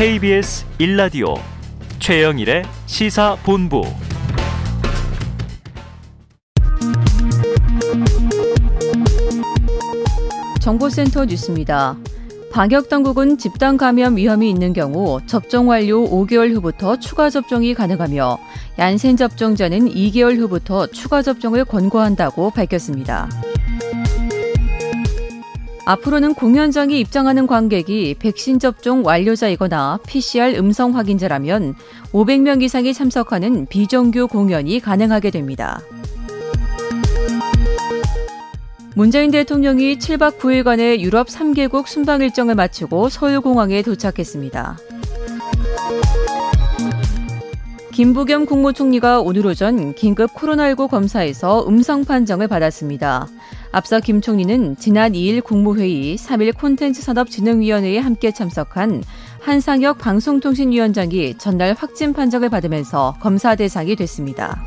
KBS 1라디오 최영일의 시사본부 정보센터 뉴스입니다. 방역당국은 집단 감염 위험이 있는 경우 접종 완료 5개월 후부터 추가 접종이 가능하며 얀센 접종자는 2개월 후부터 추가 접종을 권고한다고 밝혔습니다. 앞으로는 공연장에 입장하는 관객이 백신 접종 완료자이거나 PCR 음성 확인자라면 500명 이상이 참석하는 비정규 공연이 가능하게 됩니다. 문재인 대통령이 7박 9일간의 유럽 3개국 순방 일정을 마치고 서울공항에 도착했습니다. 김부겸 국무총리가 오늘 오전 긴급 코로나19 검사에서 음성 판정을 받았습니다. 앞서 김 총리는 지난 2일 국무회의 3일 콘텐츠 산업진흥위원회에 함께 참석한 한상혁 방송통신위원장이 전날 확진 판정을 받으면서 검사 대상이 됐습니다.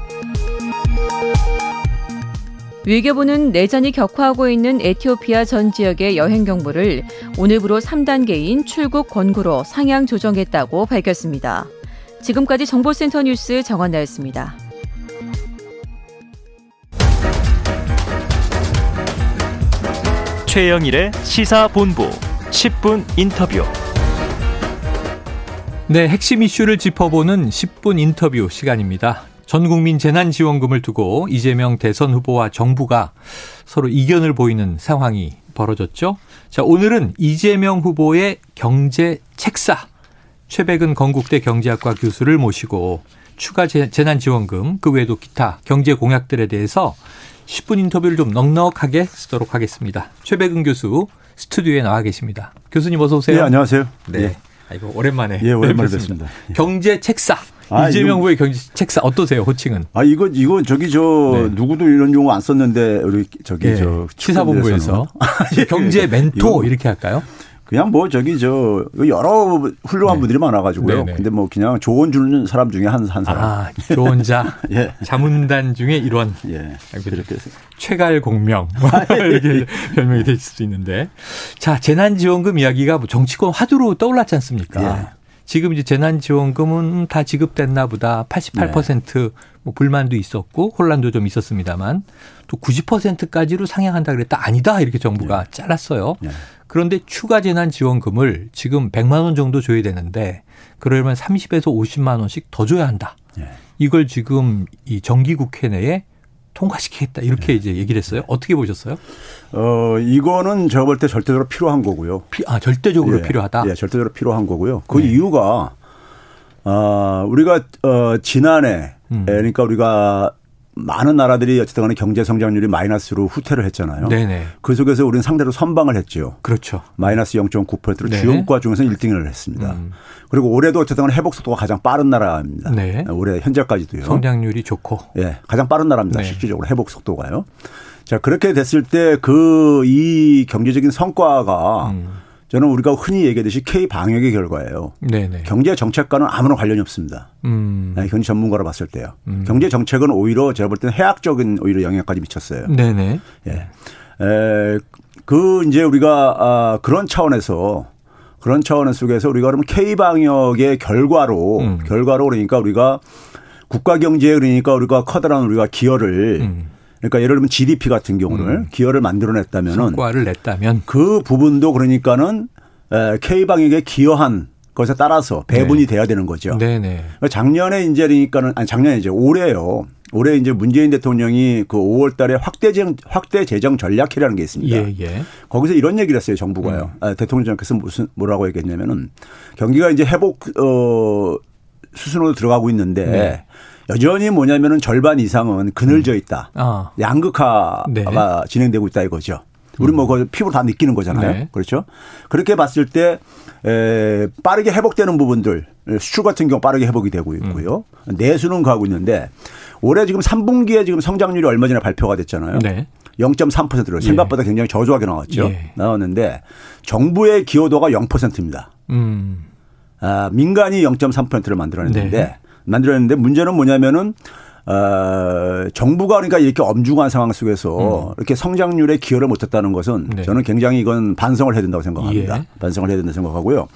외교부는 내전이 격화하고 있는 에티오피아 전 지역의 여행 경보를 오늘부로 3단계인 출국 권고로 상향 조정했다고 밝혔습니다. 지금까지 정보센터 뉴스 정원나였습니다. 최영일의 시사본부 10분 인터뷰. 네, 핵심 이슈를 짚어보는 10분 인터뷰 시간입니다. 전 국민 재난지원금을 두고 이재명 대선 후보와 정부가 서로 이견을 보이는 상황이 벌어졌죠. 자, 오늘은 이재명 후보의 경제 책사 최백은 건국대 경제학과 교수를 모시고 추가 재난지원금 그 외에도 기타 경제 공약들에 대해서 10분 인터뷰를 좀 넉넉하게 쓰도록 하겠습니다. 최백은 교수 스튜디오에 나와 계십니다. 교수님 어서 오세요. 네, 안녕하세요. 네. 네. 아이고 오랜만에 예, 오랜만에 뵙습니다. 경제 책사 아, 이재명 후보의 경제 책사 어떠세요, 호칭은? 아, 이거 이거 저기 저 네. 누구도 이런 용어 안 썼는데 우리 저기 네. 저 시사본부에서 경제 멘토 이렇게 할까요? 그냥 뭐 저기 저 여러 훌륭한 네. 분들이 많아가지고요. 네네. 근데 뭐 그냥 조언 주는 사람 중에 한, 한 사람. 아, 조언자. 예. 자문단 중에 일원. 예. 이렇게 최갈 공명. 이렇게 별명이 될 수도 있는데. 자, 재난지원금 이야기가 뭐 정치권 화두로 떠올랐지 않습니까? 예. 지금 이제 재난지원금은 다 지급됐나 보다. 88%. 네. 뭐 불만도 있었고 혼란도 좀 있었습니다만 또 90%까지로 상향한다 그랬다 아니다 이렇게 정부가 네. 잘랐어요. 네. 그런데 추가 재난 지원금을 지금 100만 원 정도 줘야 되는데 그러면 30에서 50만 원씩 더 줘야 한다. 네. 이걸 지금 이 정기 국회 내에 통과시키겠다 이렇게 네. 이제 얘기를 했어요. 어떻게 보셨어요? 어 이거는 제가 볼 때 절대적으로 필요한 거고요. 피, 아 절대적으로 예. 필요하다. 예, 절대적으로 필요한 거고요. 그 네. 이유가 아 우리가 어 지난해 음. 그러니까 우리가 많은 나라들이 어쨌든 간에 경제 성장률이 마이너스로 후퇴를 했잖아요. 네네. 그 속에서 우리는 상대로 선방을 했죠. 그렇죠. 마이너스 0.9%로 네. 주요 국가 중에서 1등을 했습니다. 음. 그리고 올해도 어쨌든 간에 회복 속도가 가장 빠른 나라입니다. 네. 올해 현재까지도요. 성장률이 좋고. 예. 가장 빠른 나라입니다. 네. 실질적으로 회복 속도가요. 자, 그렇게 됐을 때 그 이 경제적인 성과가 음. 저는 우리가 흔히 얘기하듯이 K 방역의 결과예요. 네네. 경제 정책과는 아무런 관련이 없습니다. 음. 네, 현지 전문가로 봤을 때요. 음. 경제 정책은 오히려 제가 볼 때는 해악적인 오히려 영향까지 미쳤어요. 네네. 예. 에, 그 이제 우리가 아, 그런 차원에서 그런 차원 속에서 우리가 그러면 K 방역의 결과로 음. 결과로 그러니까 우리가 국가 경제에 그러니까 우리가 커다란 우리가 기여를 음. 그러니까 예를 들면 GDP 같은 경우를 음. 기여를 만들어냈다면은 성과를 냈다면 그 부분도 그러니까는 K 방역에 기여한 것에 따라서 배분이 네. 돼야 되는 거죠. 네네. 그러니까 작년에 이제 그러니까는 아니 작년에 이제 올해요. 올해 이제 문재인 대통령이 그 5월 달에 확대 재정, 확대 재정 전략회라는 게 있습니다. 예, 예. 거기서 이런 얘기를 했어요, 정부가요. 음. 아, 대통령께서 무슨, 뭐라고 얘기했냐면은 경기가 이제 회복, 어, 수순으로 들어가고 있는데 네. 여전히 뭐냐면은 절반 이상은 그늘져 있다. 음. 아. 양극화가 네. 진행되고 있다 이거죠. 우리 뭐그 피부로 다 느끼는 거잖아요. 네. 그렇죠? 그렇게 봤을 때 에, 빠르게 회복되는 부분들 수출 같은 경우 빠르게 회복이 되고 있고요. 음. 내수는 가고 있는데 올해 지금 3분기에 지금 성장률이 얼마 전에 발표가 됐잖아요. 네. 0.3%로 생각보다 예. 굉장히 저조하게 나왔죠. 예. 나왔는데 정부의 기여도가 0%입니다. 음. 아, 민간이 0.3%를 만들어냈는데 네. 만들어냈는데 문제는 뭐냐면은 어, 정부가 그러니까 이렇게 엄중한 상황 속에서 음. 이렇게 성장률에 기여를 못했다는 것은 네. 저는 굉장히 이건 반성을 해야 된다고 생각합니다. 예. 반성을 해야 된다고 생각하고요.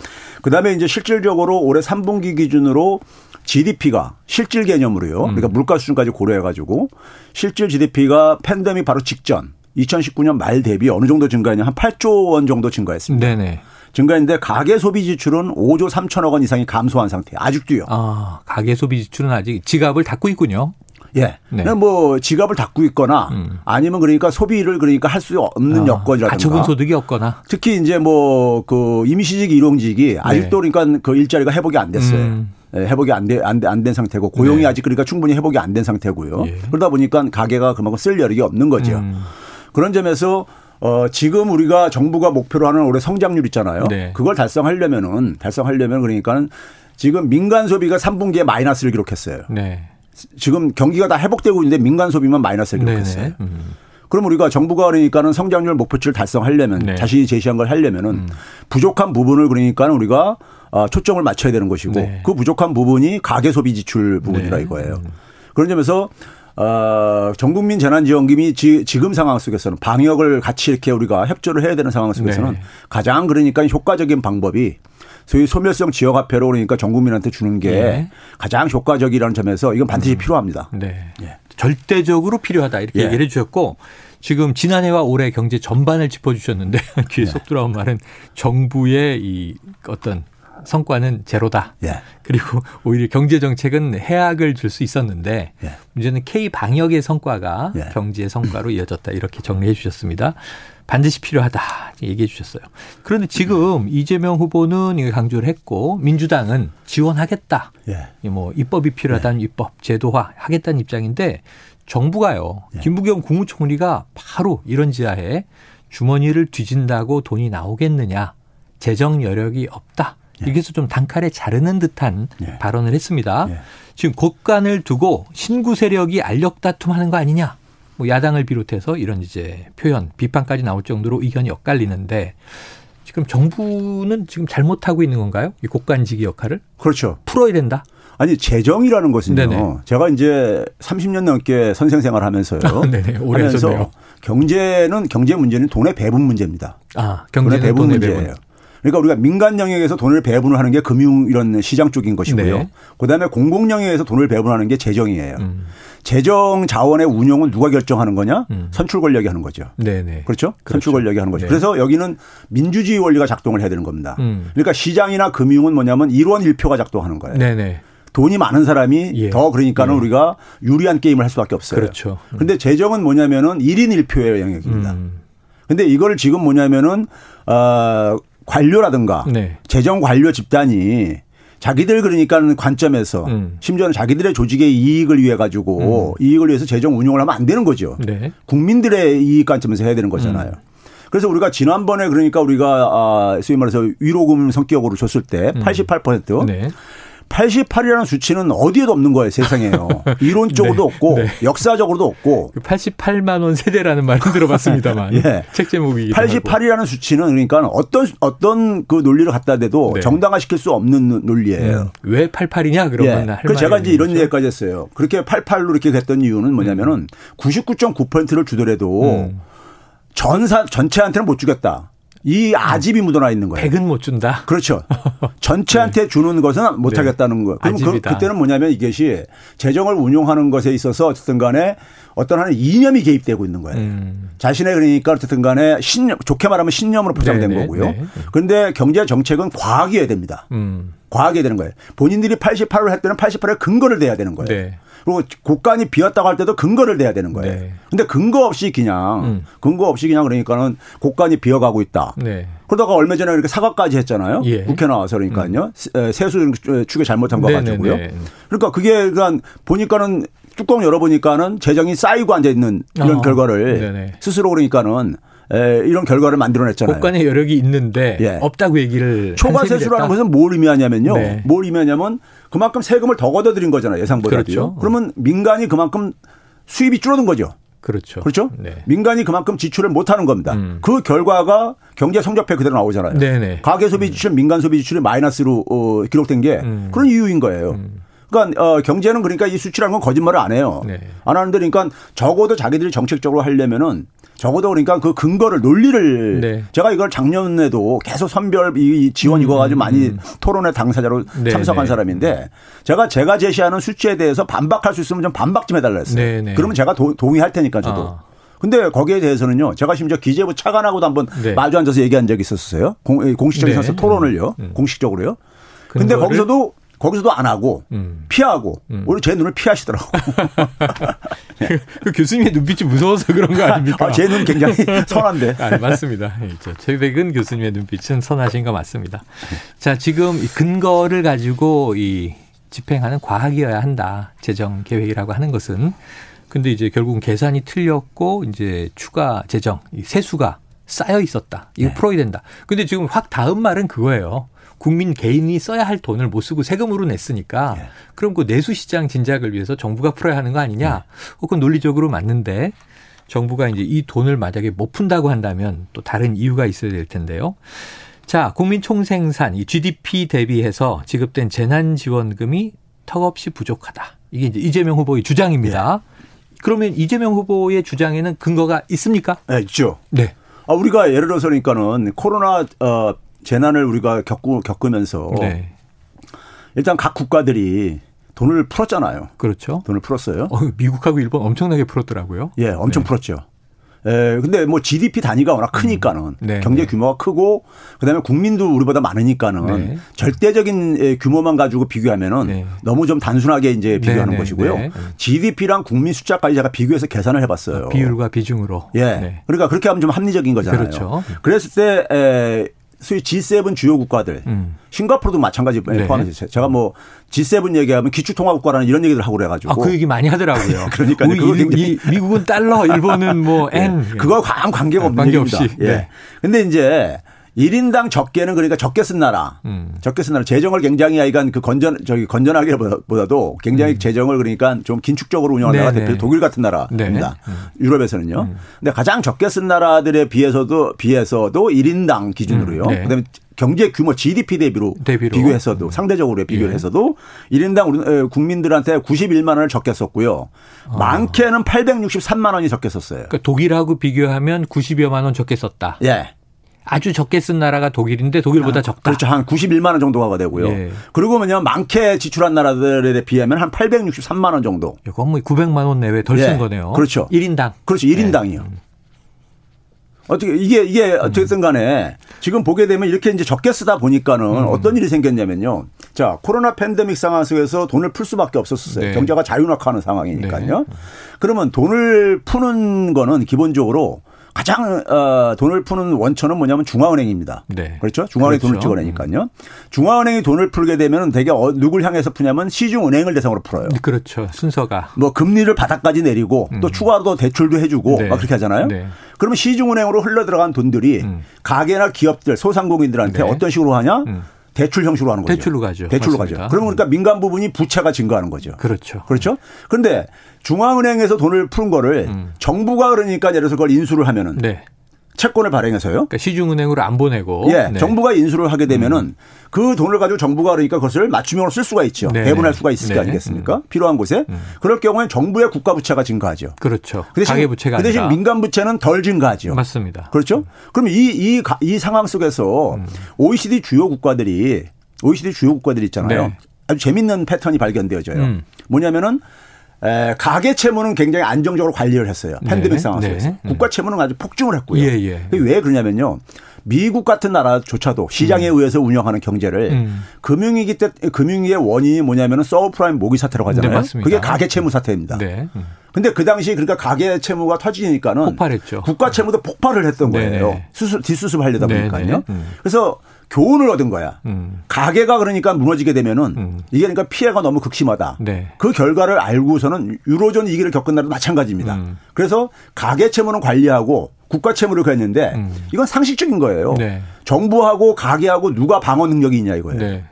그 다음에 이제 실질적으로 올해 3분기 기준으로 GDP가 실질 개념으로요. 음. 그러니까 물가 수준까지 고려해 가지고 실질 GDP가 팬데믹 바로 직전 2019년 말 대비 어느 정도 증가했냐 한 8조 원 정도 증가했습니다. 네네. 증가했는데 가계 소비 지출은 5조 3천억 원 이상이 감소한 상태. 아직도요. 아, 가계 소비 지출은 아직 지갑을 닫고 있군요. 예. 네. 뭐 지갑을 닫고 있거나 음. 아니면 그러니까 소비를 그러니까 할 수 없는 아, 여건이라든가 가처분 소득이 없거나 특히 이제 뭐 그 임시직 일용직이 네. 아직도 그러니까 그 일자리가 회복이 안 됐어요. 음. 예, 회복이 안 돼, 안, 안된 상태고 고용이 네. 아직 그러니까 충분히 회복이 안 된 상태고요. 예. 그러다 보니까 가게가 그만큼 쓸 여력이 없는 거죠. 음. 그런 점에서 어, 지금 우리가 정부가 목표로 하는 올해 성장률 있잖아요. 네. 그걸 달성하려면은 달성하려면 그러니까는 지금 민간 소비가 3분기에 마이너스를 기록했어요. 네. 지금 경기가 다 회복되고 있는데 민간 소비만 마이너스를 기록했어요. 음. 그럼 우리가 정부가 그러니까는 성장률 목표치를 달성하려면 네. 자신이 제시한 걸 하려면은 음. 부족한 부분을 그러니까는 우리가 어, 초점을 맞춰야 되는 것이고 네. 그 부족한 부분이 가계 소비 지출 부분이라 네. 이거예요. 음. 그런 점에서 어, 전국민 재난지원금이 지, 금 상황 속에서는 방역을 같이 이렇게 우리가 협조를 해야 되는 상황 속에서는 네. 가장 그러니까 효과적인 방법이 소위 소멸성 지역 화폐로 그러니까 전 국민한테 주는 게 네. 가장 효과적이라는 점에서 이건 반드시 음. 필요합니다. 네. 예. 절대적으로 필요하다 이렇게 예. 얘기를 해 주셨고 지금 지난해와 올해 경제 전반을 짚어주셨는데 귀에 쏙 들어온 말은 정부의 이 어떤 성과는 제로다. 예. 그리고 오히려 경제 정책은 해악을 줄 수 있었는데 예. 문제는 K 방역의 성과가 예. 경제의 성과로 이어졌다. 이렇게 정리해 주셨습니다. 반드시 필요하다 얘기해 주셨어요. 그런데 지금 이재명 후보는 강조를 했고 민주당은 지원하겠다. 예. 뭐 입법이 필요하다는 예. 입법 제도화 하겠다는 입장인데 정부가요. 예. 김부겸 국무총리가 바로 이런 지하에 주머니를 뒤진다고 돈이 나오겠느냐. 재정 여력이 없다. 예. 여기서 좀 단칼에 자르는 듯한 예. 발언을 했습니다. 예. 지금 곳간을 두고 신구 세력이 알력 다툼하는 거 아니냐? 뭐 야당을 비롯해서 이런 이제 표현, 비판까지 나올 정도로 의견이 엇갈리는데 지금 정부는 지금 잘못하고 있는 건가요? 이 곡간지기 역할을? 그렇죠. 풀어야 된다. 아니 재정이라는 것은요. 네네. 제가 이제 30년 넘게 선생 생활하면서요. 아, 네네. 오래 하면서 경제는 경제 문제는 돈의 배분 문제입니다. 아, 경제는 돈의 배분 문제예요. 배분. 그러니까 우리가 민간 영역에서 돈을 배분을 하는 게 금융 이런 시장 쪽인 것이고요. 네. 그다음에 공공 영역에서 돈을 배분하는 게 재정이에요. 음. 재정 자원의 운용은 누가 결정하는 거냐? 음. 선출 권력이 하는 거죠. 네네. 그렇죠? 그렇죠? 선출 권력이 하는 거죠. 네. 그래서 여기는 민주주의 원리가 작동을 해야 되는 겁니다. 음. 그러니까 시장이나 금융은 뭐냐면 일원 일표가 작동하는 거예요. 네네. 돈이 많은 사람이 예. 더 그러니까는 예. 우리가 유리한 게임을 할 수밖에 없어요. 그렇죠. 음. 근데 재정은 뭐냐면은 1인 1표의 영역입니다. 음. 근데 이걸 지금 뭐냐면은 어 관료라든가 네. 재정 관료 집단이 자기들 그러니까 관점에서 음. 심지어는 자기들의 조직의 이익을 위해 가지고 음. 이익을 위해서 재정 운용을 하면 안 되는 거죠. 네. 국민들의 이익 관점에서 해야 되는 거잖아요. 음. 그래서 우리가 지난번에 그러니까 우리가 아 소위 말해서 위로금 성격으로 줬을 때 88% 음. 네. 88이라는 수치는 어디에도 없는 거예요, 세상에요. 이론적으로도 네. 없고 네. 역사적으로도 없고. 88만 원 세대라는 말은 들어봤습니다만. 예. 책 제목이 88이라는 수치는 그러니까 어떤 어떤 그 논리를 갖다 대도 네. 정당화시킬 수 없는 논리예요. 음. 왜 88이냐 그러면 예. 그래서 제가 이제 이런 얘기까지 했어요. 그렇게 88로 이렇게 됐던 이유는 뭐냐면은 음. 99.9%를 주더라도 음. 전사 전체한테는 못 주겠다. 이 아집이 묻어나 있는 거예요. 백은 못 준다. 그렇죠. 전체한테 네. 주는 것은 못 네. 하겠다는 거예요. 그럼 그, 그때는 뭐냐면 이것이 재정을 운용하는 것에 있어서 어쨌든 간에 어떤 하는 이념이 개입되고 있는 거예요. 음. 자신의 그러니까 어쨌든 간에 신념, 좋게 말하면 신념으로 포장된 네네. 거고요. 네. 그런데 경제 정책은 과학이어야 됩니다. 음. 과학이어야 되는 거예요. 본인들이 88을 할 때는 88에 근거를 대야 되는 거예요. 네. 그리고 곳간이 비었다고 할 때도 근거를 대야 되는 거예요. 네. 근데 근거 없이 그냥 음. 근거 없이 그냥 그러니까는 곳간이 비어가고 있다. 네. 그러다가 얼마 전에 이렇게 사과까지 했잖아요. 예. 국회 나와서 그러니까요. 음. 세수 추계 잘못한 거 가지고요. 그러니까 그게 그냥 보니까는 뚜껑 열어보니까는 재정이 쌓이고 앉아 있는 이런 어. 결과를 네네. 스스로 그러니까는 에, 이런 결과를 만들어냈잖아요. 국간의 여력이 있는데 예. 없다고 얘기를 초과세수라는 것은 뭘 의미하냐면요. 네. 뭘 의미하냐면 그만큼 세금을 더 걷어들인 거잖아요. 예상보다도요. 그렇죠. 그러면 민간이 그만큼 수입이 줄어든 거죠. 그렇죠. 그렇죠? 네. 민간이 그만큼 지출을 못 하는 겁니다. 음. 그 결과가 경제 성적표 그대로 나오잖아요. 네네. 가계 소비 지출, 음. 민간 소비 지출이 마이너스로 어, 기록된 게 음. 그런 이유인 거예요. 음. 그러니까 어, 경제는 그러니까 이 수치라는 건 거짓말을 안 해요. 네. 안 하는데 그러니까 적어도 자기들이 정책적으로 하려면은 적어도 그러니까 그 근거를 논리를 네. 제가 이걸 작년에도 계속 선별 이 지원 이거 가지고 음, 많이 음. 토론회 당사자로 네, 참석한 네. 사람인데 제가 제가 제시하는 수치에 대해서 반박할 수 있으면 좀 반박 좀 해달라 했어요. 네, 네. 그러면 제가 도, 동의할 테니까 저도. 아. 근데 거기에 대해서는요. 제가 심지어 기재부 차관하고도 한번 네. 마주 앉아서 얘기한 적이 있었어요. 공, 공식적인 네. 토론을요. 음. 공식적으로요. 근데 거기서도 거기서도 안 하고 음. 피하고 음. 오히려 제 눈을 피하시더라고. 그, 그 교수님의 눈빛이 무서워서 그런 거 아닙니까? 아, 제 눈 굉장히 선한데. 아, 맞습니다. 최백은 교수님의 눈빛은 선하신 거 맞습니다. 자, 지금 근거를 가지고 이 집행하는 과학이어야 한다. 재정 계획이라고 하는 것은. 근데 이제 결국은 계산이 틀렸고 이제 추가 재정, 세수가 쌓여 있었다. 이거 네. 풀어야 된다. 근데 지금 확 다음 말은 그거예요. 국민 개인이 써야 할 돈을 못 쓰고 세금으로 냈으니까 네. 그럼 그 내수 시장 진작을 위해서 정부가 풀어야 하는 거 아니냐? 네. 그건 논리적으로 맞는데 정부가 이제 이 돈을 만약에 못 푼다고 한다면 또 다른 이유가 있어야 될 텐데요. 자, 국민 총생산 이 GDP 대비해서 지급된 재난 지원금이 턱없이 부족하다. 이게 이제 이재명 후보의 주장입니다. 네. 그러면 이재명 후보의 주장에는 근거가 있습니까? 네, 있죠. 네. 아, 우리가 예를 들어서 그러니까는 코로나 어, 재난을 우리가 겪고 겪으면서 네. 일단 각 국가들이 돈을 풀었잖아요. 그렇죠. 돈을 풀었어요. 어, 미국하고 일본 엄청나게 풀었더라고요. 예, 엄청 네. 풀었죠. 예, 근데 뭐 GDP 단위가 워낙 크니까는 음. 네, 경제 네. 규모가 크고 그다음에 국민도 우리보다 많으니까는 네. 절대적인 예, 규모만 가지고 비교하면은 네. 너무 좀 단순하게 이제 네, 비교하는 네, 것이고요. GDP랑 국민 숫자까지 제가 비교해서 계산을 해봤어요. 비율과 비중으로. 예. 그러니까 그렇게 하면 좀 합리적인 거잖아요. 그렇죠. 그랬을 때 에, 소위 G7 주요 국가들, 음. 싱가포르도 마찬가지 네. 포함해서 제가 뭐 G7 얘기하면 기축통화 국가라는 이런 얘기를 하고 그래가지고. 아, 그 얘기 많이 하더라고요. 그러니까 이, 미국은 달러, 일본은 뭐 N. 네. 그거 아무 관계가 없는 관계 없이. 얘기입니다. 예. 네. 근데 이제 1인당 적게는 그러니까 적게 쓴 나라. 음. 적게 쓴 나라. 재정을 굉장히 하여간 그 건전, 저기 건전하게보다도 굉장히 음. 재정을 그러니까 좀 긴축적으로 운영하는 나라가 대표 독일 같은 나라입니다. 네. 음. 유럽에서는요. 음. 근데 가장 적게 쓴 나라들에 비해서도, 비해서도 1인당 기준으로요. 음. 네. 그 다음에 경제 규모 GDP 대비로, 대비로. 비교해서도 음. 상대적으로 비교해서도 예. 1인당 우리 국민들한테 91만 원을 적게 썼고요. 아. 많게는 863만 원이 적게 썼어요. 그러니까 독일하고 비교하면 90여만 원 적게 썼다. 예. 아주 적게 쓴 나라가 독일인데 독일보다 아, 적다. 그렇죠. 한 91만 원 정도가 되고요. 예. 그리고 뭐냐 많게 지출한 나라들에 비하면 한 863만 원 정도. 이건 뭐 900만 원 내외 덜쓴 예. 거네요. 그렇죠. 1인당. 그렇죠. 1인당이요. 예. 어떻게 이게 이게 어쨌든 간에 지금 보게 되면 이렇게 이제 적게 쓰다 보니까는 음. 어떤 일이 생겼냐면요. 자, 코로나 팬데믹 상황 속에서 돈을 풀 수밖에 없었어요. 네. 경제가 자유낙하는 상황이니까요. 네. 그러면 돈을 푸는 거는 기본적으로 가장 어, 돈을 푸는 원천은 뭐냐면 중앙은행입니다. 네. 그렇죠? 중앙은행이 그렇죠. 돈을 찍어내니까요. 중앙은행이 돈을 풀게 되면 대개 어, 누굴 향해서 푸냐면 시중은행을 대상으로 풀어요. 그렇죠. 순서가. 뭐 금리를 바닥까지 내리고 음. 또 추가로 대출도 해주고 네. 막 그렇게 하잖아요. 네. 그러면 시중은행으로 흘러 들어간 돈들이 음. 가게나 기업들 소상공인들한테 네. 어떤 식으로 하냐? 음. 대출 형식으로 하는 거죠. 대출로 가죠. 대출로 맞습니다. 가죠. 그러면 그러니까 민간 부분이 부채가 증가하는 거죠. 그렇죠. 그렇죠. 그런데 중앙은행에서 돈을 푸는 거를 음. 정부가 그러니까 예를 들어서 그걸 인수를 하면은 네. 채권을 발행해서요. 그러니까 시중은행으로 안 보내고. 예. 네. 정부가 인수를 하게 되면은 음. 그 돈을 가지고 정부가 그러니까 그것을 맞춤형으로 쓸 수가 있죠. 네. 배분할 수가 있을 네. 게 아니겠습니까? 음. 필요한 곳에. 음. 그럴 경우에 정부의 국가 부채가 증가하죠. 그렇죠. 그 대신, 가계 부채가 그 대신 아니라. 민간 부채는 덜 증가하죠. 맞습니다. 그렇죠? 그럼 이, 이, 이 상황 속에서 음. OECD 주요 국가들이 OECD 주요 국가들 있잖아요. 네. 아주 재밌는 패턴이 발견되어져요. 음. 뭐냐면은 에, 가계 채무는 굉장히 안정적으로 관리를 했어요. 네. 팬데믹 네. 상황 속에서. 네. 국가 채무는 아주 폭증을 했고요. 예, 예. 왜 그러냐면요. 미국 같은 나라조차도 시장에 음. 의해서 운영하는 경제를 음. 금융위기 때 금융위기의 원인이 뭐냐면은 서브프라임 모기 사태라고 하잖아요. 네, 그게 가계 채무 사태입니다. 네. 음. 근데 그 당시 그러니까 가계 채무가 터지니까는 폭발했죠. 국가 채무도 폭발을 했던 네, 거예요. 네. 수습 뒷수습 하려다 보니까요. 음. 그래서 교훈을 얻은 거야. 음. 가게가 그러니까 무너지게 되면은 음. 이게 그러니까 피해가 너무 극심하다. 네. 그 결과를 알고서는 유로존 위기를 겪은 날도 마찬가지입니다. 음. 그래서 가계 채무는 관리하고 국가 채무를 그랬는데 음. 이건 상식적인 거예요. 네. 정부하고 가계하고 누가 방어 능력이 있냐 이거예요. 네.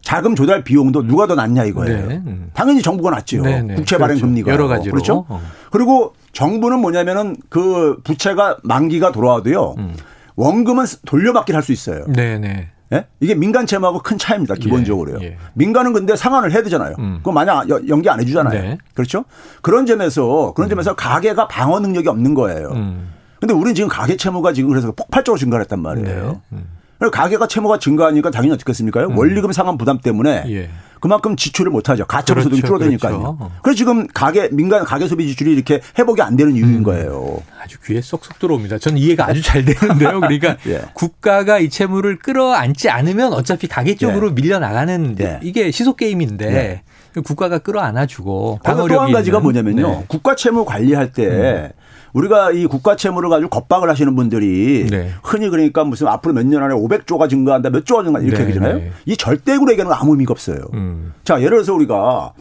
자금 조달 비용도 누가 더 낫냐 이거예요. 네. 음. 당연히 정부가 낫죠. 네, 네. 부채 발행 그렇죠. 금리가 여러 가지로 그렇죠. 어. 그리고 정부는 뭐냐면은 그 부채가 만기가 돌아와도요. 음. 원금은 돌려받기를 할 수 있어요. 네네. 예? 이게 민간 채무하고 큰 차이입니다. 기본적으로요. 예, 예. 민간은 근데 상환을 해야 되잖아요. 음. 그거 만약 연기 안 해주잖아요. 네. 그렇죠? 그런 점에서 그런 음. 점에서 음. 가계가 방어 능력이 없는 거예요. 음. 근데 우리는 지금 가계 채무가 지금 그래서 폭발적으로 증가했단 말이에요. 네. 음. 가계가 채무가 증가하니까 당연히 어떻겠습니까? 음. 원리금 상환 부담 때문에 예. 그만큼 지출을 못 하죠. 가처분 그렇죠, 소득이 줄어드니까요. 그렇죠. 그래서 지금 가계 민간 가계 소비 지출이 이렇게 회복이 안 되는 이유인 음. 거예요. 아주 귀에 쏙쏙 들어옵니다. 저는 이해가 아주 잘 되는데요. 그러니까 예. 국가가 이 채무를 끌어안지 않으면 어차피 가계 쪽으로 예. 밀려 나가는 예. 이게 시속 게임인데 예. 국가가 끌어안아주고 또한 가지가 뭐냐면요. 네. 국가 채무 관리할 때 음. 우리가 이 국가 채무를 가지고 겁박을 하시는 분들이 네. 흔히 그러니까 무슨 앞으로 몇 년 안에 500조가 증가한다, 몇 조가 증가 이렇게 네. 얘기잖아요. 네. 이 절대굴에게는 아무 의미가 없어요. 음. 자, 예를 들어서 우리가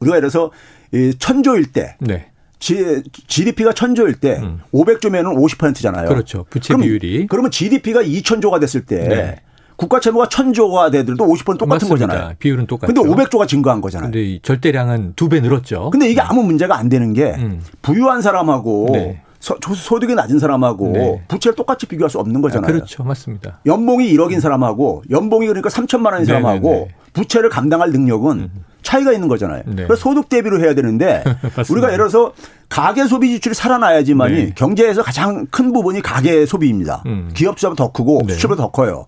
우리가 예를 들어서 이 천조일 때 네. GDP가 천조일 때 음. 500조면은 50%잖아요. 그렇죠. 부채 비율이. 그러면 GDP가 2천조가 됐을 때 네. 국가 채무가 천조가 되더라도 50%는 똑같은 맞습니다. 거잖아요. 비율은 똑같죠. 근데 500조가 증가한 거잖아요. 근데 절대량은 두 배 늘었죠. 근데 이게 아무 문제가 안 되는 게 음. 부유한 사람하고 네. 소, 소득이 낮은 사람하고 네. 부채를 똑같이 비교할 수 없는 거잖아요. 아, 그렇죠. 맞습니다. 연봉이 1억인 사람하고 연봉이 그러니까 3천만 원인 네, 사람하고 네, 네. 부채를 감당할 능력은 음. 차이가 있는 거잖아요. 네. 그래서 소득 대비로 해야 되는데 우리가 예를 들어서 가계 소비 지출이 살아나야지만이 네. 경제에서 가장 큰 부분이 가계 소비입니다. 음. 기업 수입보다 더 크고 수출보다 더 커요.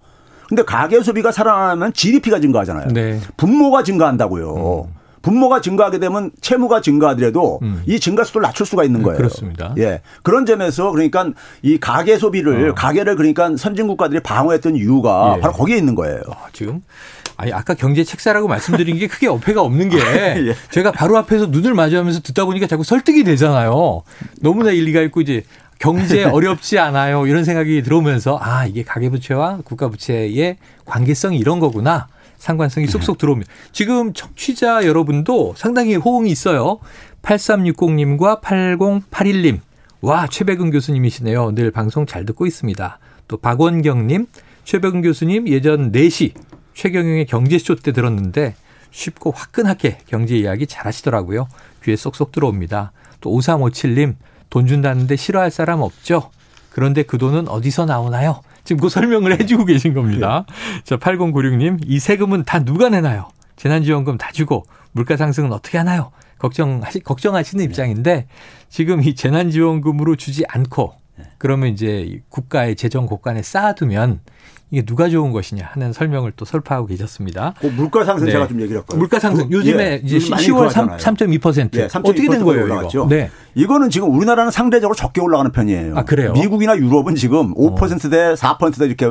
근데 가계 소비가 살아나면 GDP가 증가하잖아요. 네. 분모가 증가한다고요. 음. 분모가 증가하게 되면 채무가 증가하더라도 음. 이 증가 속도를 낮출 수가 있는 네, 거예요. 그렇습니다. 예. 그런 점에서 그러니까 이 가계 소비를 어. 가계를 그러니까 선진 국가들이 방어했던 이유가 예. 바로 거기에 있는 거예요. 어, 지금 아니 아까 경제 책사라고 말씀드린 게 크게 어폐가 없는 게 예. 제가 바로 앞에서 눈을 마주하면서 듣다 보니까 자꾸 설득이 되잖아요. 너무나 일리가 있고 이제 경제 어렵지 않아요. 이런 생각이 들어오면서 아, 이게 가계부채와 국가부채의 관계성이 이런 거구나. 상관성이 네. 쏙쏙 들어옵니다. 지금 청취자 여러분도 상당히 호응이 있어요. 8360님과 8081님. 와, 최백은 교수님이시네요. 늘 방송 잘 듣고 있습니다. 또 박원경님, 최백은 교수님 예전 4시 최경영의 경제쇼 때 들었는데 쉽고 화끈하게 경제 이야기 잘 하시더라고요. 귀에 쏙쏙 들어옵니다. 또 5357님, 돈 준다는데 싫어할 사람 없죠? 그런데 그 돈은 어디서 나오나요? 지금 그 설명을 해주고 계신 겁니다. 네. 자, 8096님, 이 세금은 다 누가 내나요? 재난지원금 다 주고 물가 상승은 어떻게 하나요? 걱정하시, 걱정하시는 네. 입장인데 지금 이 재난지원금으로 주지 않고 네. 그러면 이제 국가의 재정 곳간에 쌓아두면 이게 누가 좋은 것이냐 하는 설명을 또 설파하고 계셨습니다. 그 물가 상승 네. 제가 좀 얘기를 할까요? 물가 상승 그, 요즘에 예, 이제 10월 3.2% 예, 어떻게 된 거예요, 올라갔죠? 이거? 네. 이거는 지금 우리나라는 상대적으로 적게 올라가는 편이에요. 아, 그래요? 미국이나 유럽은 지금 5%대 4%대 이렇게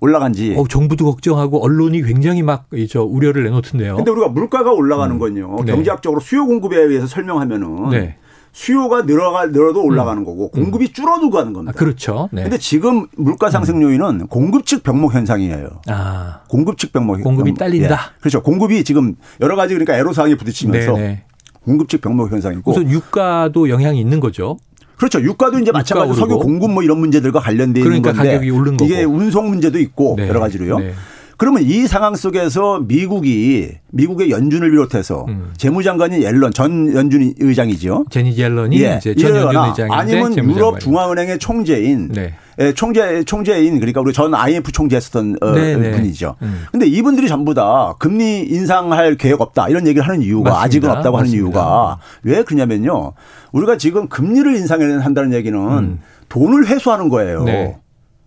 올라간 지. 어, 정부도 걱정하고 언론이 굉장히 막 저 우려를 내놓던데요. 근데 우리가 물가가 올라가는 음. 건요. 네. 경제학적으로 수요 공급에 의해서 설명하면은 네. 수요가 늘어가 늘어도 올라가는 음. 거고 공급이 줄어들고 가는 겁니다. 아, 그렇죠. 네. 근데 지금 물가 상승 요인은 음. 공급 측 병목 현상이에요. 아. 공급 측 병목 공급이 병목. 딸린다. 예. 그렇죠. 공급이 지금 여러 가지 그러니까 애로사항이 부딪히면서 네네. 공급 측 병목 현상이고 우선 유가도 영향이 있는 거죠. 그렇죠. 유가도 이제 마찬가지로 석유 공급 뭐 이런 문제들과 관련돼 있는 그러니까 건데 가격이 오른 거고. 이게 운송 문제도 있고 네. 여러 가지로요. 네. 그러면 이 상황 속에서 미국이 미국의 연준을 비롯해서 음. 재무장관인 옐런 전 연준 의장이죠. 제니 옐런이 예. 이제 전 연준 의장인데 아니면 유럽 중앙은행의 총재인 네. 예, 총재 총재인 그러니까 우리 전 IMF 총재했었던 어, 네, 네. 분이죠. 음. 근데 이분들이 전부 다 금리 인상할 계획 없다 이런 얘기를 하는 이유가 맞습니다. 아직은 없다고 하는 맞습니다. 이유가 왜 그러냐면요. 우리가 지금 금리를 인상한다는 얘기는 음. 돈을 회수하는 거예요. 네.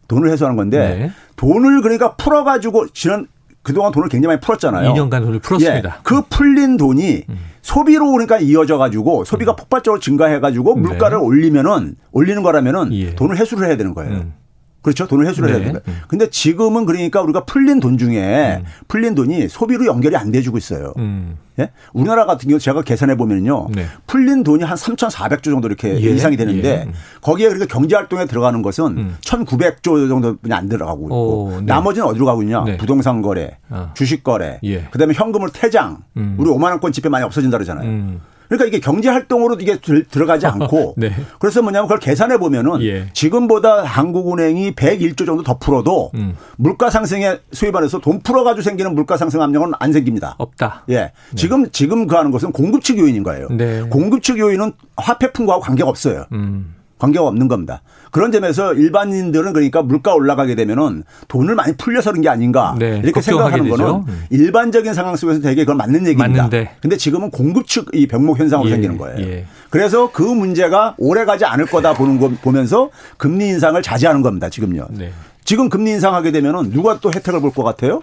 돈을 회수하는 건데 네. 돈을 그러니까 풀어가지고 지난 그동안 돈을 굉장히 많이 풀었잖아요. 2년간 돈을 풀었습니다. 예, 그 풀린 돈이 음. 소비로 그러니까 이어져 가지고 소비가 음. 폭발적으로 증가해 가지고 네. 물가를 네. 올리면은 올리는 거라면은 예. 돈을 회수를 해야 되는 거예요. 음. 그렇죠. 돈을 회수를 네. 해야 되는 거예요. 근데 지금은 그러니까 우리가 풀린 돈 중에 음. 풀린 돈이 소비로 연결이 안 돼주고 있어요. 음. 예? 우리나라 같은 경우 제가 계산해 보면요. 네. 풀린 돈이 한 3,400조 정도 이렇게 예. 이상이 되는데 예. 거기에 그러니까 경제 활동에 들어가는 것은 음. 1,900조 정도뿐이 안 들어가고 있고 오, 네. 나머지는 어디로 가고 있냐? 네. 부동산 거래, 아. 주식 거래, 예. 그다음에 현금을 퇴장. 음. 우리 5만 원권 집회 많이 없어진다 그러잖아요. 음. 그러니까 이게 경제 활동으로 이게 들어가지 않고 네. 그래서 뭐냐면 그걸 계산해 보면은 예. 지금보다 한국은행이 101조 정도 더 풀어도 음. 물가 상승에 수입 안에서 돈 풀어 가지고 생기는 물가 상승 압력은 안 생깁니다. 없다. 예. 네. 지금 지금 그 하는 것은 공급 측 요인인 거예요. 네. 공급 측 요인은 화폐 풍부하고 관계가 없어요. 음. 관계가 없는 겁니다. 그런 점에서 일반인들은 그러니까 물가 올라가게 되면은 돈을 많이 풀려서 그런 게 아닌가 네, 이렇게 생각하는 되죠. 거는 음. 일반적인 상황 속에서 되게 그건 맞는 얘기입니다. 맞는데. 근데 지금은 공급 측 이 병목 현상으로 예, 생기는 거예요. 예. 그래서 그 문제가 오래 가지 않을 거다 보는 거 보면서 금리 인상을 자제하는 겁니다. 지금요. 네. 지금 금리 인상하게 되면은 누가 또 혜택을 볼 것 같아요?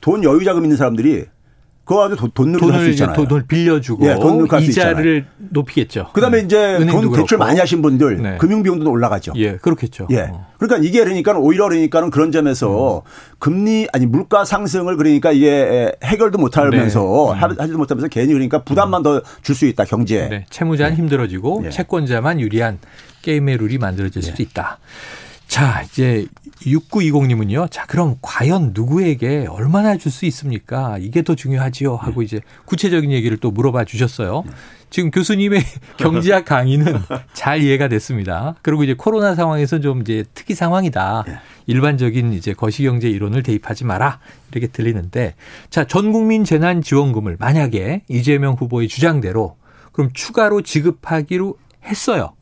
돈 여유 자금 있는 사람들이 그거 아주 돈 넣고 할수 있잖아요. 돈을 빌려주고 예, 돈 이자를 높이겠죠. 그다음에 음. 이제 돈 대출 많이 하신 분들 네. 금융 비용도 올라가죠. 예, 그렇겠죠. 예. 어. 그러니까 이게 그러니까 오히려 그러니까는 그런 점에서 음. 금리 아니 물가 상승을 그러니까 이게 해결도 못 하면서 네. 음. 하지도 못하면서 괜히 그러니까 부담만 더줄 수 있다 경제에. 네. 채무자는 네. 힘들어지고 예. 채권자만 유리한 게임의 룰이 만들어질 예. 수도 있다. 자, 이제 6920님은요. 자, 그럼 과연 누구에게 얼마나 줄 수 있습니까? 이게 더 중요하지요. 하고 이제 구체적인 얘기를 또 물어봐 주셨어요. 지금 교수님의 경제학 강의는 잘 이해가 됐습니다. 그리고 이제 코로나 상황에서 좀 이제 특이 상황이다. 일반적인 이제 거시경제 이론을 대입하지 마라. 이렇게 들리는데 자, 전 국민 재난 지원금을 만약에 이재명 후보의 주장대로 그럼 추가로 지급하기로 했어요.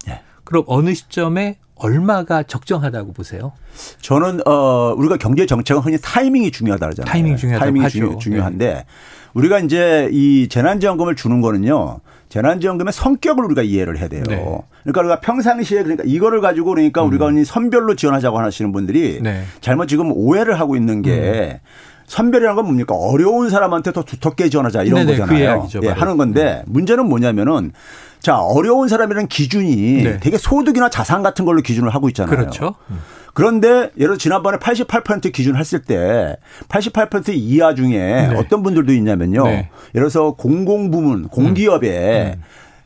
그럼 어느 시점에 얼마가 적정하다고 보세요? 저는 어 우리가 경제 정책은 흔히 타이밍이 중요하다 그러잖아요. 타이밍 중요하다 타이밍이 중요, 중요 한데 네. 우리가 이제 이 재난지원금을 주는 거는요. 재난지원금의 성격을 우리가 이해를 해야 돼요. 네. 그러니까 우리가 평상시에 그러니까 이거를 가지고 그러니까 음. 우리가 선별로 지원하자고 하시는 분들이 네. 잘못 지금 오해를 하고 있는 게 음. 선별이라는 건 뭡니까? 어려운 사람한테 더 두텁게 지원하자 이런 네네, 그 거잖아요. 그 예, 하는 건데 음. 문제는 뭐냐면은 자, 어려운 사람이라는 기준이 네. 되게 소득이나 자산 같은 걸로 기준을 하고 있잖아요. 그렇죠. 음. 그런데 예를 들어 지난번에 88% 기준 했을 때 88% 이하 중에 네. 어떤 분들도 있냐면요. 네. 예를 들어서 공공부문, 공기업에 음.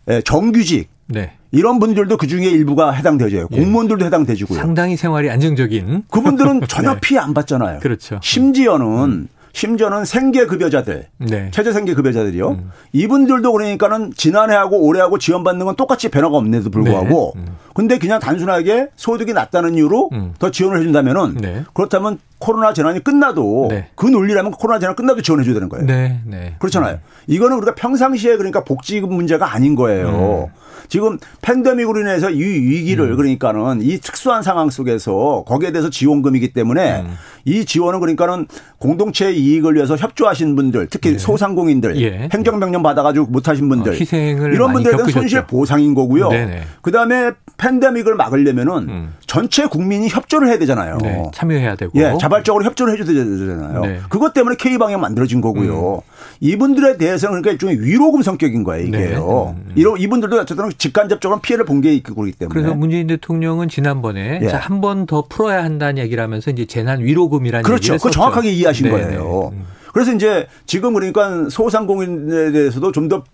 음. 정규직 네. 이런 분들도 그 중에 일부가 해당되죠. 예. 공무원들도 해당되지고요. 상당히 생활이 안정적인. 그분들은 전혀 네. 피해 안 받잖아요. 그렇죠. 심지어는 음. 심지어는 생계급여자들, 네. 최저생계급여자들이요. 음. 이분들도 그러니까는 지난해하고 올해하고 지원받는 건 똑같이 변화가 없는데도 불구하고, 네. 음. 근데 그냥 단순하게 소득이 낮다는 이유로 음. 더 지원을 해준다면은 네. 그렇다면 코로나 재난이 끝나도 네. 그 논리라면 코로나 재난 끝나도 지원해줘야 되는 거예요. 네. 네. 그렇잖아요. 이거는 우리가 평상시에 그러니까 복지금 문제가 아닌 거예요. 음. 지금 팬데믹으로 인해서 이 위기를 음. 그러니까는 이 특수한 상황 속에서 거기에 대해서 지원금이기 때문에 음. 이 지원은 그러니까는 공동체 이익을 위해서 협조하신 분들 특히 네. 소상공인들 예. 행정명령 받아가지고 못하신 분들 어, 희생을 이런 분들에 대한 손실 보상인 거고요. 그 다음에 팬데믹을 막으려면은 음. 전체 국민이 협조를 해야 되잖아요. 네. 참여해야 되고. 예, 자발적으로 협조를 해줘야 되잖아요. 네. 그것 때문에 K 방향 만들어진 거고요. 음. 이분들에 대해서는 그러니까 일종의 위로금 성격인 거예요, 이게요. 네. 음. 이분들도 어쨌든 직간접적으로 피해를 본게 그렇기 때문에. 그래서 문재인 대통령은 지난번에 예. 한번 더 풀어야 한다는 얘기를 하면서 이제 재난 위로금이라는 그렇죠. 그 정확하게 이해하신 네네. 거예요. 음. 그래서 이제 지금 그러니까 소상공인에 대해서도 좀더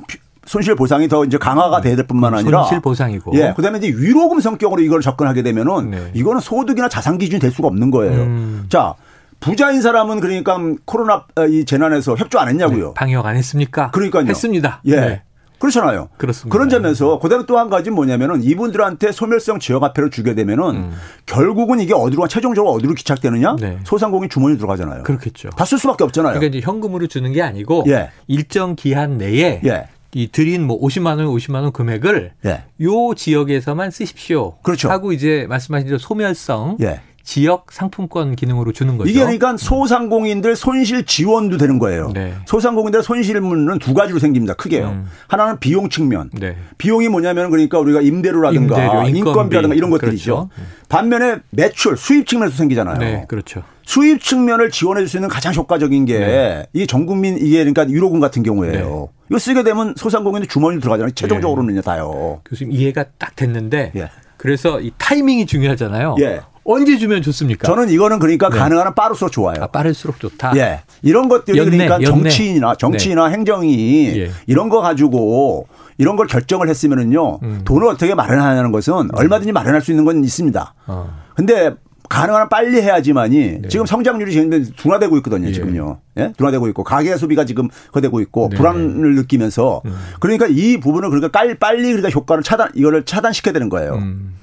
손실 보상이 더 이제 강화가 돼야 될 뿐만 아니라 손실 보상이고 예 그다음에 이제 위로금 성격으로 이걸 접근하게 되면은 네. 이거는 소득이나 자산 기준이 될 수가 없는 거예요. 음. 자 부자인 사람은 그러니까 코로나 이 재난에서 협조 안 했냐고요. 네, 방역 안 했습니까? 그러니까요. 했습니다. 예. 네. 그렇잖아요. 그렇습니다. 그런 점에서 그다음에 또 한 가지 뭐냐면은 이분들한테 소멸성 지역화폐를 주게 되면은 음. 결국은 이게 어디로 최종적으로 어디로 기착되느냐? 네. 소상공인 주머니 들어가잖아요. 그렇겠죠. 다 쓸 수밖에 없잖아요. 그러니까 이제 현금으로 주는 게 아니고 예. 일정 기한 내에 예. 이 드린 뭐 50만 원, 50만 원 금액을 예. 요 지역에서만 쓰십시오. 그렇죠. 하고 이제 말씀하신 대로 소멸성 예. 지역 상품권 기능으로 주는 거죠. 이게 그러니까 소상공인들 손실 지원도 되는 거예요. 네. 소상공인들 손실은 두 가지로 생깁니다. 크게요. 음. 하나는 비용 측면. 네. 비용이 뭐냐면 그러니까 우리가 임대료라든가 임대료, 인건비 라든가 이런 것들이죠. 그렇죠. 반면에 매출, 수입 측면에서 생기잖아요. 네, 그렇죠. 수입 측면을 지원해 줄 수 있는 가장 효과적인 게 네. 이게 전 국민 이게 그러니까 유로금 같은 경우에요. 네. 이거 쓰게 되면 소상공인들 주머니 들어가잖아요. 최종적으로는 네. 다요. 교수님 이해가 딱 됐는데 예. 그래서 이 타이밍이 중요하잖아요. 예. 언제 주면 좋습니까? 저는 이거는 그러니까 네. 가능한 한 빠를수록 좋아요. 아, 빠를수록 좋다. 예. 이런 것들이 연내, 그러니까 연내. 정치인이나 정치나 네. 행정이 예. 이런 거 가지고 이런 걸 결정을 했으면은요. 음. 돈을 어떻게 마련하냐는 것은 네. 얼마든지 마련할 수 있는 건 있습니다. 어. 근데 가능한 한 빨리 해야지만이 네. 지금 성장률이 지금 둔화되고 있거든요, 예. 지금요. 예? 둔화되고 있고 가계 소비가 지금 거되고 있고 네. 불안을 느끼면서 음. 그러니까 이 부분을 그러니까 빨리 빨리 그러니까 효과를 차단 이거를 차단시켜야 되는 거예요. 음.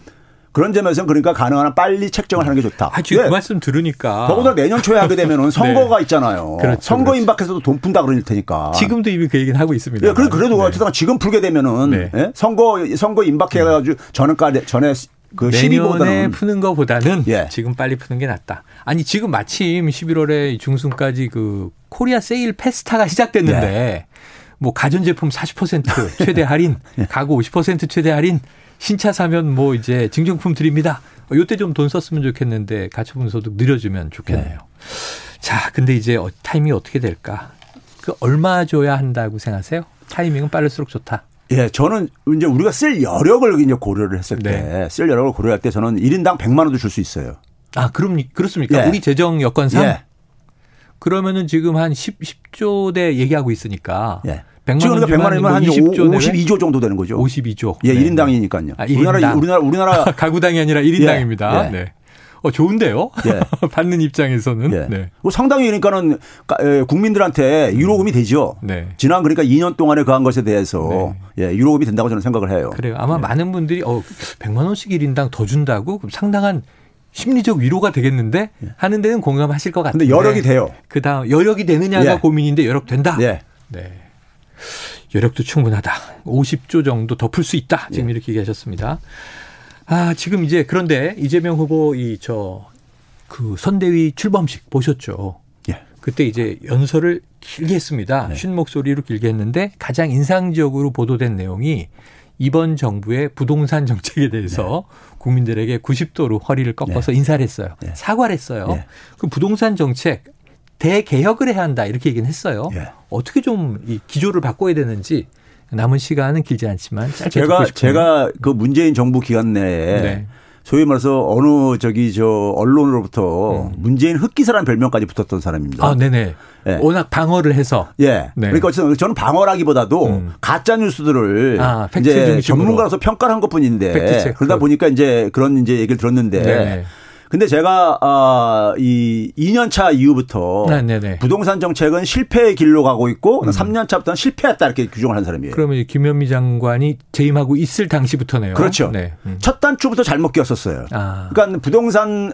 그런 점에서는 그러니까 가능한 한 빨리 책정을 하는 게 좋다. 아, 지금 그 말씀 들으니까. 더구나 내년 초에 하게 되면은 네. 선거가 네. 있잖아요. 그렇죠, 선거 그렇죠. 임박해서도 돈 푼다 그럴 테니까. 지금도 이미 그 얘기는 하고 있습니다. 예, 그래도 네. 어쨌든 지금 풀게 되면은 네. 예? 선거 선거 임박해가지고 전에까지 전에 그 12보다는 푸는 것보다는 예. 지금 빨리 푸는 게 낫다. 아니 지금 마침 11월에 중순까지 그 코리아 세일 페스타가 시작됐는데 예. 뭐 가전제품 40% 최대 할인, 예. 가구 50% 최대 할인, 신차 사면 뭐 이제 증정품 드립니다. 요때 좀 돈 썼으면 좋겠는데 가처분 소득 늘려주면 좋겠네요. 네. 자, 근데 이제 어, 타이밍이 어떻게 될까? 그 얼마 줘야 한다고 생각하세요? 타이밍은 빠를수록 좋다. 예, 저는 이제 우리가 쓸 여력을 이제 고려를 했을 때, 쓸 네. 여력을 고려할 때 저는 1인당 100만 원도 줄 수 있어요. 아, 그럼 그렇습니까? 예. 우리 재정 여건상 예. 그러면은 지금 한 10, 10조 대 얘기하고 있으니까 예. 100만 원 100만 원이면 한 20조 52조 정도 되는 거죠. 52조. 예, 네. 1인당이니까요. 아, 1인당. 우리나라 우리나라 우리나라 가구당이 아니라 1인당입니다. 예, 예. 네. 어, 좋은데요? 예. 받는 입장에서는. 예. 네. 뭐 상당히 그러니까는 국민들한테 유로금이 되죠. 네. 지난 그러니까 2년 동안에 그한 것에 대해서 네. 예, 유로금이 된다고 저는 생각을 해요. 그래요. 아마 네. 많은 분들이 어, 100만 원씩 1인당 더 준다고? 그럼 상당한 심리적 위로가 되겠는데 예. 하는 데는 공감하실 것 같은데. 근데 여력이 돼요. 그다음 여력이 되느냐가 예. 고민인데 여력 된다. 예. 네. 여력도 충분하다. 50조 정도 더 풀 수 있다. 지금 예. 이렇게 얘기하셨습니다. 아, 지금 이제 그런데 이재명 후보 이 저 그 선대위 출범식 보셨죠? 예. 그때 이제 연설을 길게 했습니다. 네. 쉰 목소리로 길게 했는데 가장 인상적으로 보도된 내용이 이번 정부의 부동산 정책에 대해서 네. 국민들에게 90도로 허리를 꺾어서 네. 인사를 했어요. 네. 사과를 했어요. 네. 그 부동산 정책 대개혁을 해야 한다 이렇게 얘기는 했어요. 예. 어떻게 좀 이 기조를 바꿔야 되는지 남은 시간은 길지 않지만 짧게 제가 제가 그 문재인 정부 기간 내에 네. 소위 말해서 어느 저기 저 언론으로부터 음. 문재인 흑기사라는 별명까지 붙었던 사람입니다. 아, 네네. 예. 워낙 방어를 해서. 예. 네. 그러니까 저는 방어라기보다도 음. 가짜 뉴스들을 아, 이제 전문가로서 평가를 한 것뿐인데 그러다 보니까 이제 그런 이제 얘기를 들었는데. 네네. 근데 제가 어, 이 2년 차 이후부터 네네네. 네, 네. 부동산 정책은 실패의 길로 가고 있고 음. 3년 차부터는 실패했다 이렇게 규정을 한 사람이에요. 그러면 김현미 장관이 재임하고 있을 당시부터네요. 그렇죠. 네. 음. 첫 단추부터 잘못 끼었었어요. 아. 그러니까 부동산을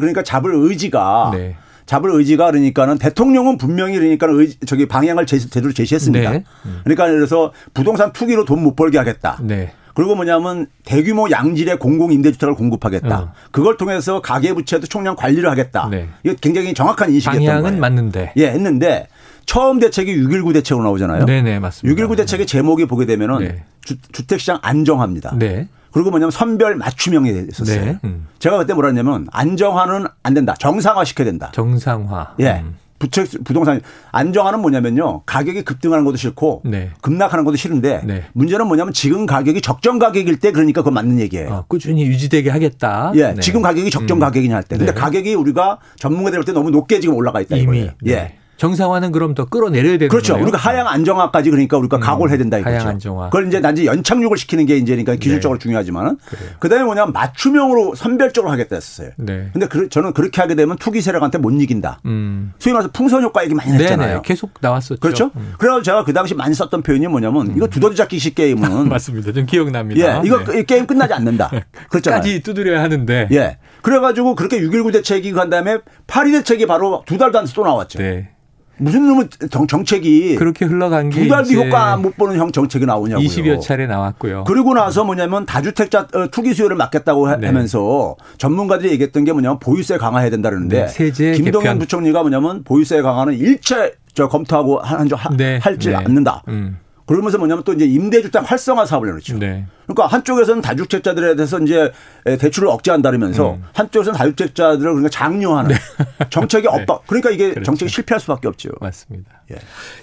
그러니까 잡을 의지가 네. 잡을 의지가 그러니까는 대통령은 분명히 그러니까 의, 저기 방향을 제시, 제대로 제시했습니다. 네. 음. 그러니까 그래서 부동산 투기로 돈 못 벌게 하겠다. 네. 그리고 뭐냐면 대규모 양질의 공공 임대주택을 공급하겠다. 어. 그걸 통해서 가계부채도 총량 관리를 하겠다. 네. 이거 굉장히 정확한 인식이었던 방향은 거예요. 맞는데. 예, 했는데 처음 대책이 6.19 대책으로 나오잖아요. 네네, 맞습니다. 6.19 대책의 제목이 보게 되면은 네. 주, 택시장 안정화입니다. 네. 그리고 뭐냐면 선별 맞춤형이 있었어요. 네. 음. 제가 그때 뭐라 했냐면 안정화는 안 된다. 정상화 시켜야 된다. 정상화. 예. 음. 부채 부동산 안정화는 뭐냐면요 가격이 급등하는 것도 싫고 네. 급락하는 것도 싫은데 네. 문제는 뭐냐면 지금 가격이 적정 가격일 때 그러니까 그건 맞는 얘기예요. 어, 꾸준히 유지되게 하겠다. 예, 네. 지금 가격이 적정 음. 가격이냐 할 때. 근데 네. 가격이 우리가 전문가들 볼때 너무 높게 지금 올라가 있다 이미. 거예요. 예. 네. 정상화는 그럼 더 끌어내려야 되는 그렇죠. 거예요? 우리가 하향 안정화까지 그러니까 우리가 음, 각오를 해야 된다 이거죠. 하향 안정화. 그걸 이제 단지 연착륙을 시키는 게 이제 그러니까 기술적으로 네. 중요하지만은 그다음에 뭐냐면 맞춤형으로 선별적으로 하겠다 했었어요. 네. 근데 그, 저는 그렇게 하게 되면 투기 세력한테 못 이긴다. 음. 소위 말해서 풍선 효과 얘기 많이 했잖아요. 네네. 계속 나왔었죠. 그렇죠. 음. 그래서 제가 그 당시 많이 썼던 표현이 뭐냐면 음. 이거 두더지 잡기식 게임은 맞습니다. 좀 기억납니다. 예, 이거 네. 게임 끝나지 않는다. 그렇잖아요. 까지 두드려야 하는데. 예. 그래가지고 그렇게 6.19 대책이 간 다음에 8.2 대책이 바로 두 달도 안 돼서 또 나왔죠. 네. 무슨 놈의 정책이 그렇게 흘러간 게 두달 뒤 효과 못 보는 형 정책이 나오냐고요. 20여 차례 나왔고요. 그리고 나서 뭐냐면 다주택자 어, 투기 수요를 막겠다고 네. 하면서 전문가들이 얘기했던 게 뭐냐면 보유세 강화해야 된다는데 네. 세제 김동연 개편. 부총리가 뭐냐면 보유세 강화는 일체 저 검토하고 한줄 네. 할지 네. 않는다. 음. 그러면서 뭐냐면 또 이제 임대주택 활성화 사업을 해놓죠. 네. 그러니까 한쪽에서는 다주택자들에 대해서 이제 대출을 억제한다면서 음. 한쪽에서는 다주택자들을 그러니까 장려하는 네. 정책이 네. 엇박. 그러니까 이게 그렇죠. 정책이 실패할 수밖에 없죠. 맞습니다. 예.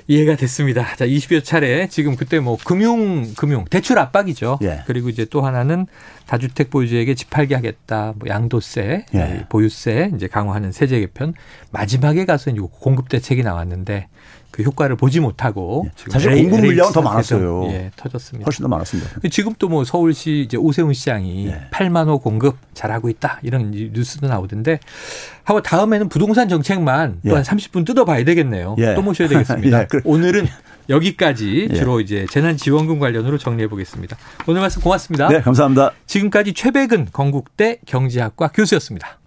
이해가 됐습니다. 자, 20여 차례 지금 그때 뭐 금융 금융 대출 압박이죠. 예. 그리고 이제 또 하나는 다주택 보유자에게 집 팔게 하겠다. 뭐 양도세, 예. 보유세 이제 강화하는 세제 개편 마지막에 가서 이제 공급 대책이 나왔는데 그그 효과를 보지 못하고 예. 사실 공급 물량은 더 많았어요. 예, 터졌습니다. 훨씬 더 많았습니다. 지금 또 뭐 서울시 이제 오세훈 시장이 예. 8만 호 공급 잘하고 있다 이런 뉴스도 나오던데 하고 다음에는 부동산 정책만 예. 또한 30분 뜯어봐야 되겠네요. 예. 또 모셔야 되겠습니다. 예. 오늘은 여기까지 주로 이제 재난지원금 관련으로 정리해 보겠습니다. 오늘 말씀 고맙습니다. 네, 감사합니다. 지금까지 최백은 건국대 경제학과 교수였습니다.